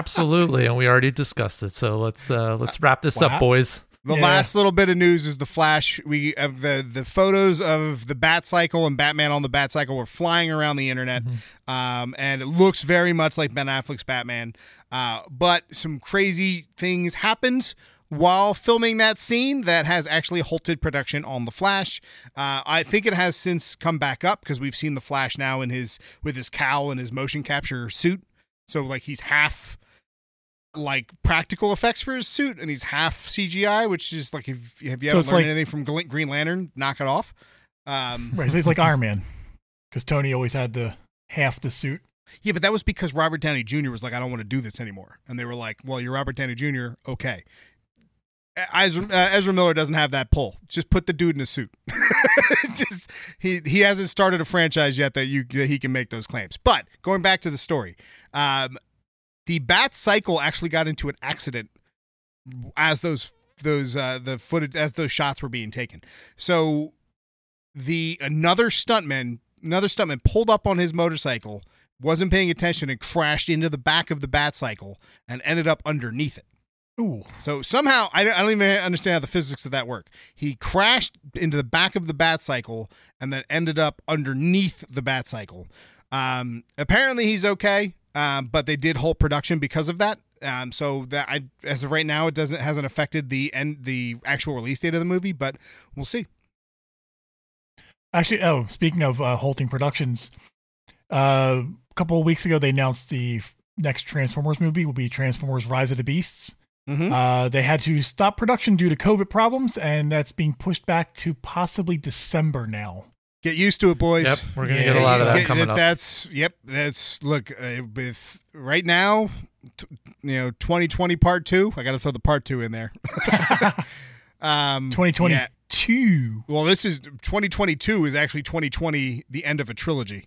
S5: Absolutely, and we already discussed it. So let's uh let's wrap this
S6: Wow.
S5: up, boys.
S4: The
S6: Yeah.
S4: last little bit of news is the Flash. We have the the photos of the Bat Cycle and Batman on the Bat Cycle were flying around the internet, um, and it looks very much like Ben Affleck's Batman. Uh, but some crazy things happened while filming that scene that has actually halted production on the Flash. Uh, I think it has since come back up because we've seen the Flash now in his with his cowl and his motion capture suit. So like he's half like practical effects for his suit, and he's half CGI, which is like if, if you
S6: So
S4: haven't
S6: it's
S4: learned
S6: like-
S4: anything from Green Lantern, knock it off. Um,
S6: Right, so he's like Iron Man, because Tony always had the half the suit.
S4: yeah, but that was because Robert Downey Jr. was like, I don't want to do this anymore, and they were like, Well, you're Robert Downey Jr. Okay. Ezra, uh, Ezra Miller doesn't have that pull. Just put the dude in a suit. Just he he hasn't started a franchise yet that you that he can make those claims. But going back to the story, um, the Bat Cycle actually got into an accident as those those uh, the footage as those shots were being taken. So the another stuntman another stuntman pulled up on his motorcycle, wasn't paying attention, and crashed into the back of the Bat Cycle and ended up underneath it.
S6: Ooh,
S4: So somehow I don't, I don't even understand how the physics of that work. He crashed into the back of the bat cycle and then ended up underneath the bat cycle. Um, apparently he's okay, um, but they did halt production because of that. Um, so that I, as of right now, it doesn't hasn't affected the end the actual release date of the movie, but we'll see.
S6: actually, oh, speaking of uh, halting productions, uh, a couple of weeks ago they announced the next Transformers movie will be Transformers: Rise of the Beasts.
S4: Mhm.
S6: Uh, they had to stop production due to COVID problems, and that's being pushed back to possibly December now.
S4: Get used to it, boys.
S5: Yep, we're gonna get a lot of that
S4: Get-
S5: coming
S4: that-
S5: up.
S4: That's yep. That's look uh, with right now, t- you know, 2020 part two. I got to throw the part two in there. um,
S6: Twenty twenty
S4: yeah. Well, this is 2022 is actually 2020, the end of a trilogy.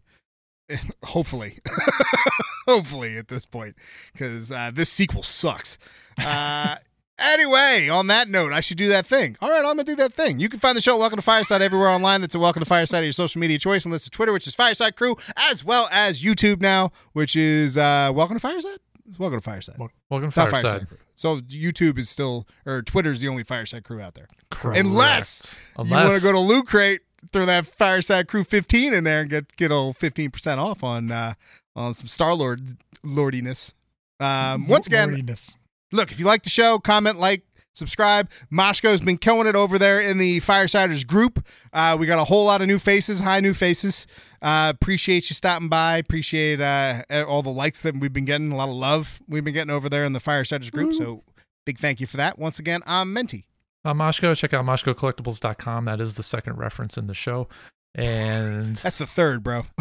S4: Hopefully, hopefully at this point, because uh, this sequel sucks. Uh, anyway, on that note, I should do that thing. All right, I'm gonna do that thing. You can find the show Welcome to Fireside everywhere online. That's a Welcome to Fireside of your social media choice, unless it's Twitter, which is Fireside Crew, as well as YouTube now, which is uh, Welcome to Fireside. Welcome to Fireside.
S5: Welcome to Fireside.
S4: Crew. So YouTube is still, or Twitter's the only Fireside Crew out there.
S5: Correct.
S4: Unless
S5: Unless
S4: you want to go to Loot Crate, throw that Fireside Crew 15 in there and get get a 15% off on uh, on some Star Lord lordiness. Um, once again,
S6: Lordiness.
S4: Look, if you like the show, comment, like, subscribe. Moshko's been killing it over there in the Firesiders group. Uh, we got a whole lot of new faces, high new faces. Uh, appreciate you stopping by. Appreciate uh, all the likes that we've been getting, a lot of love we've been getting over there in the Firesiders group. So big thank you for that. Once again, I'm Menti.
S5: uh, Moshko. Check out MoshkoCollectibles.com. That is the second reference in the show. And
S4: That's the third, bro.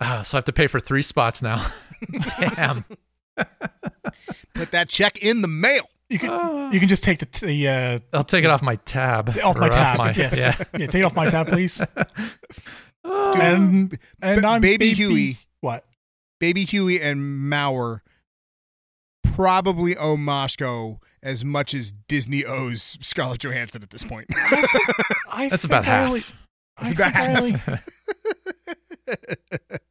S5: ah, so I have to pay for three spots now. Damn.
S4: Put that check in the mail.
S6: You can
S5: Ah.
S6: you can just take the the uh,
S5: I'll take it off my tab.
S6: off my
S5: or
S6: tab.
S5: my-
S6: yes.
S5: Yeah.
S6: yeah, take it off my tab, please.
S5: Ah.
S6: and and
S4: B-
S6: I'm
S4: Baby Huey.
S6: What?
S4: Baby Huey and Mauer probably owe Moshko as much as Disney owes Scarlett Johansson at this point.
S6: I
S5: That's about
S6: I
S5: half.
S6: only- I
S4: It's about
S6: think I
S4: half.
S6: only-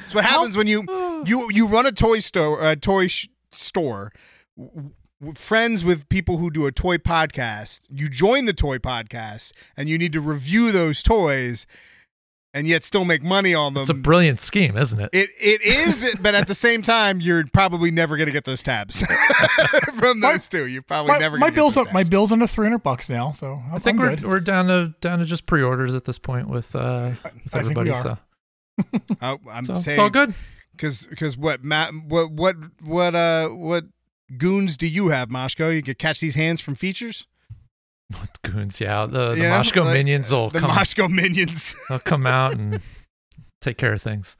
S4: It's what happens when you you you run a toy store, a toy sh- store, w- w- friends with people who do a toy podcast. You join the toy podcast, and you need to review those toys, and yet still make money on them.
S5: It's a brilliant scheme, isn't it?
S4: It it is, but at the same time, you're probably never going to get those tabs from
S6: My-
S4: those two. You're probably
S6: my,
S4: never.
S6: my
S4: gonna
S6: bills
S4: get
S6: are
S4: those
S6: my
S4: tabs.
S6: bills under three hundred bucks now, so I'm,
S5: I think
S6: I'm
S5: we're
S6: good.
S5: we're down to down to just pre-orders at this point with uh with
S6: I think
S5: everybody.
S6: we are.
S5: So,
S4: Oh, I'm
S5: so
S4: saying
S5: it's all good.
S4: because because what Matt what what what uh what goons do you have, Moshko? You could catch these hands from features.
S5: With goons, yeah. The the
S4: Yeah,
S5: Moshko
S4: like,
S5: minions will
S4: The
S5: come.
S4: Moshko minions.
S5: they'll come out and take care of things.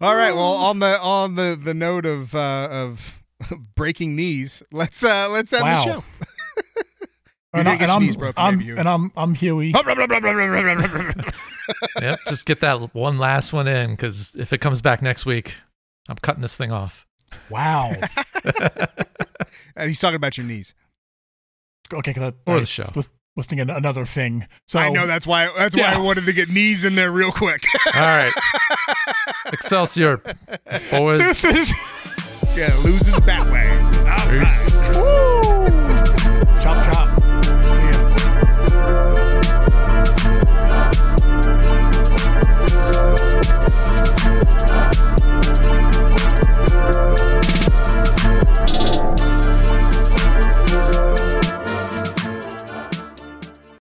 S4: All right. Well, on the on the the note of uh, of breaking knees, let's uh let's end
S6: Wow.
S4: the show. You're
S6: and, I, and I'm,
S4: broken,
S6: I'm,
S4: maybe,
S6: and I'm I'm Huey.
S5: Yep. just get that one last one in because if it comes back next week, I'm cutting this thing off.
S6: Wow.
S4: And he's talking about your knees.
S6: okay, because
S5: Or the show.
S6: Was, was thinking another thing. So
S4: I know that's why that's why I wanted to get knees in there real quick.
S5: All right. Excelsior, boys.
S6: this is
S4: yeah, loses that way. All right.
S5: Peace.
S6: chop chop.